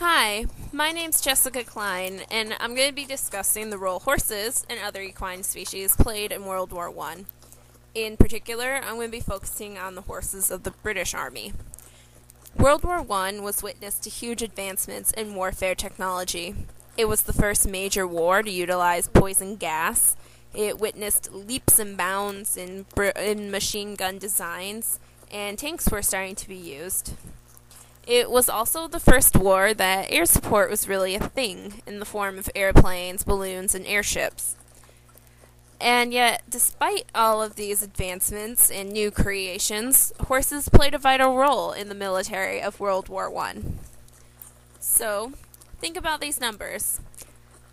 Hi, my name's Jessica Klein, and I'm going to be discussing the role horses and other equine species played in World War I. In particular, I'm going to be focusing on the horses of the British Army. World War I was witness to huge advancements in warfare technology. It was the first major war to utilize poison gas. It witnessed leaps and bounds in, in machine gun designs, and tanks were starting to be used. It was also the first war that air support was really a thing in the form of airplanes, balloons, and airships. And yet, despite all of these advancements and new creations, horses played a vital role in the military of World War I. So, think about these numbers.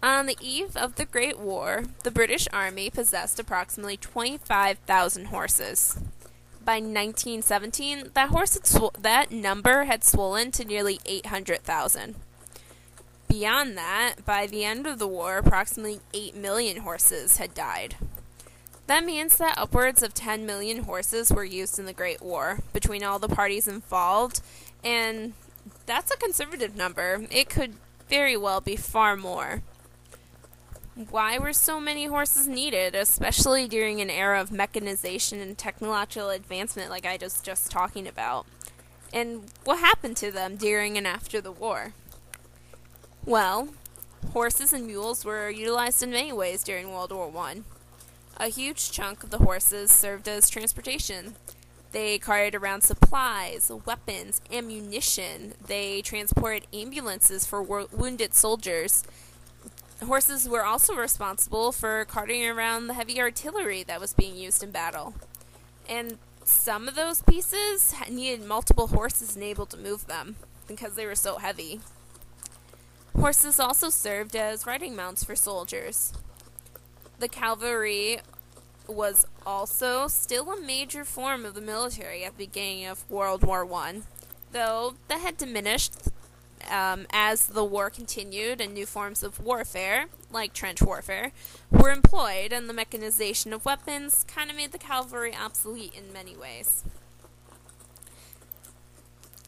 On the eve of the Great War, the British Army possessed approximately 25,000 horses by 1917, that horse sw- that number had swollen to nearly 800,000. Beyond that, by the end of the war, approximately 8 million horses had died. That means that upwards of 10 million horses were used in the Great War between all the parties involved, and that's a conservative number. It could very well be far more. Why were so many horses needed, especially during an era of mechanization and technological advancement like I was just talking about? And what happened to them during and after the war? Well, horses and mules were utilized in many ways during World War I. A huge chunk of the horses served as transportation. They carried around supplies, weapons, ammunition. They transported ambulances for wo- wounded soldiers Horses were also responsible for carting around the heavy artillery that was being used in battle. And some of those pieces needed multiple horses enabled to move them because they were so heavy. Horses also served as riding mounts for soldiers. The cavalry was also still a major form of the military at the beginning of World War I, though that had diminished um, as the war continued and new forms of warfare, like trench warfare, were employed, and the mechanization of weapons kind of made the cavalry obsolete in many ways.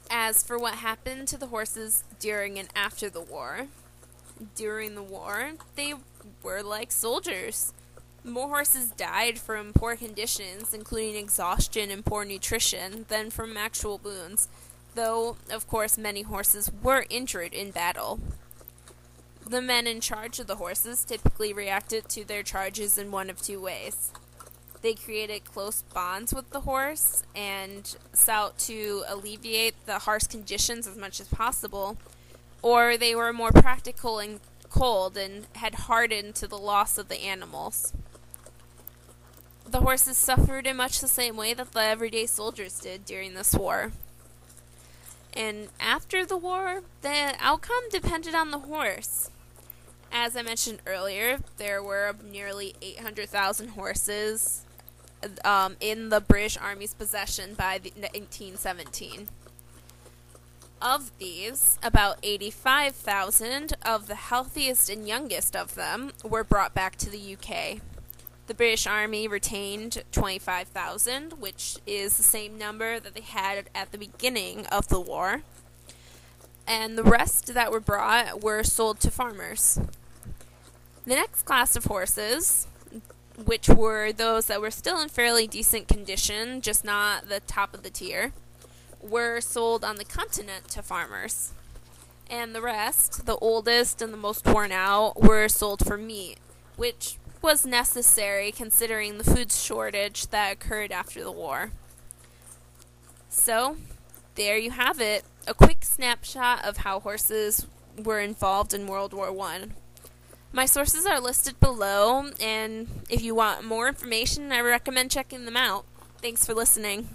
As for what happened to the horses during and after the war, during the war, they were like soldiers. More horses died from poor conditions, including exhaustion and poor nutrition, than from actual wounds though, of course, many horses were injured in battle. The men in charge of the horses typically reacted to their charges in one of two ways. They created close bonds with the horse and sought to alleviate the harsh conditions as much as possible, or they were more practical and cold and had hardened to the loss of the animals. The horses suffered in much the same way that the everyday soldiers did during this war. And after the war, the outcome depended on the horse. As I mentioned earlier, there were nearly 800,000 horses um, in the British Army's possession by 1917. Of these, about 85,000 of the healthiest and youngest of them were brought back to the UK. The British Army retained 25,000, which is the same number that they had at the beginning of the war. And the rest that were brought were sold to farmers. The next class of horses, which were those that were still in fairly decent condition, just not the top of the tier, were sold on the continent to farmers. And the rest, the oldest and the most worn out, were sold for meat, which was necessary considering the food shortage that occurred after the war. So, there you have it a quick snapshot of how horses were involved in World War I. My sources are listed below, and if you want more information, I recommend checking them out. Thanks for listening.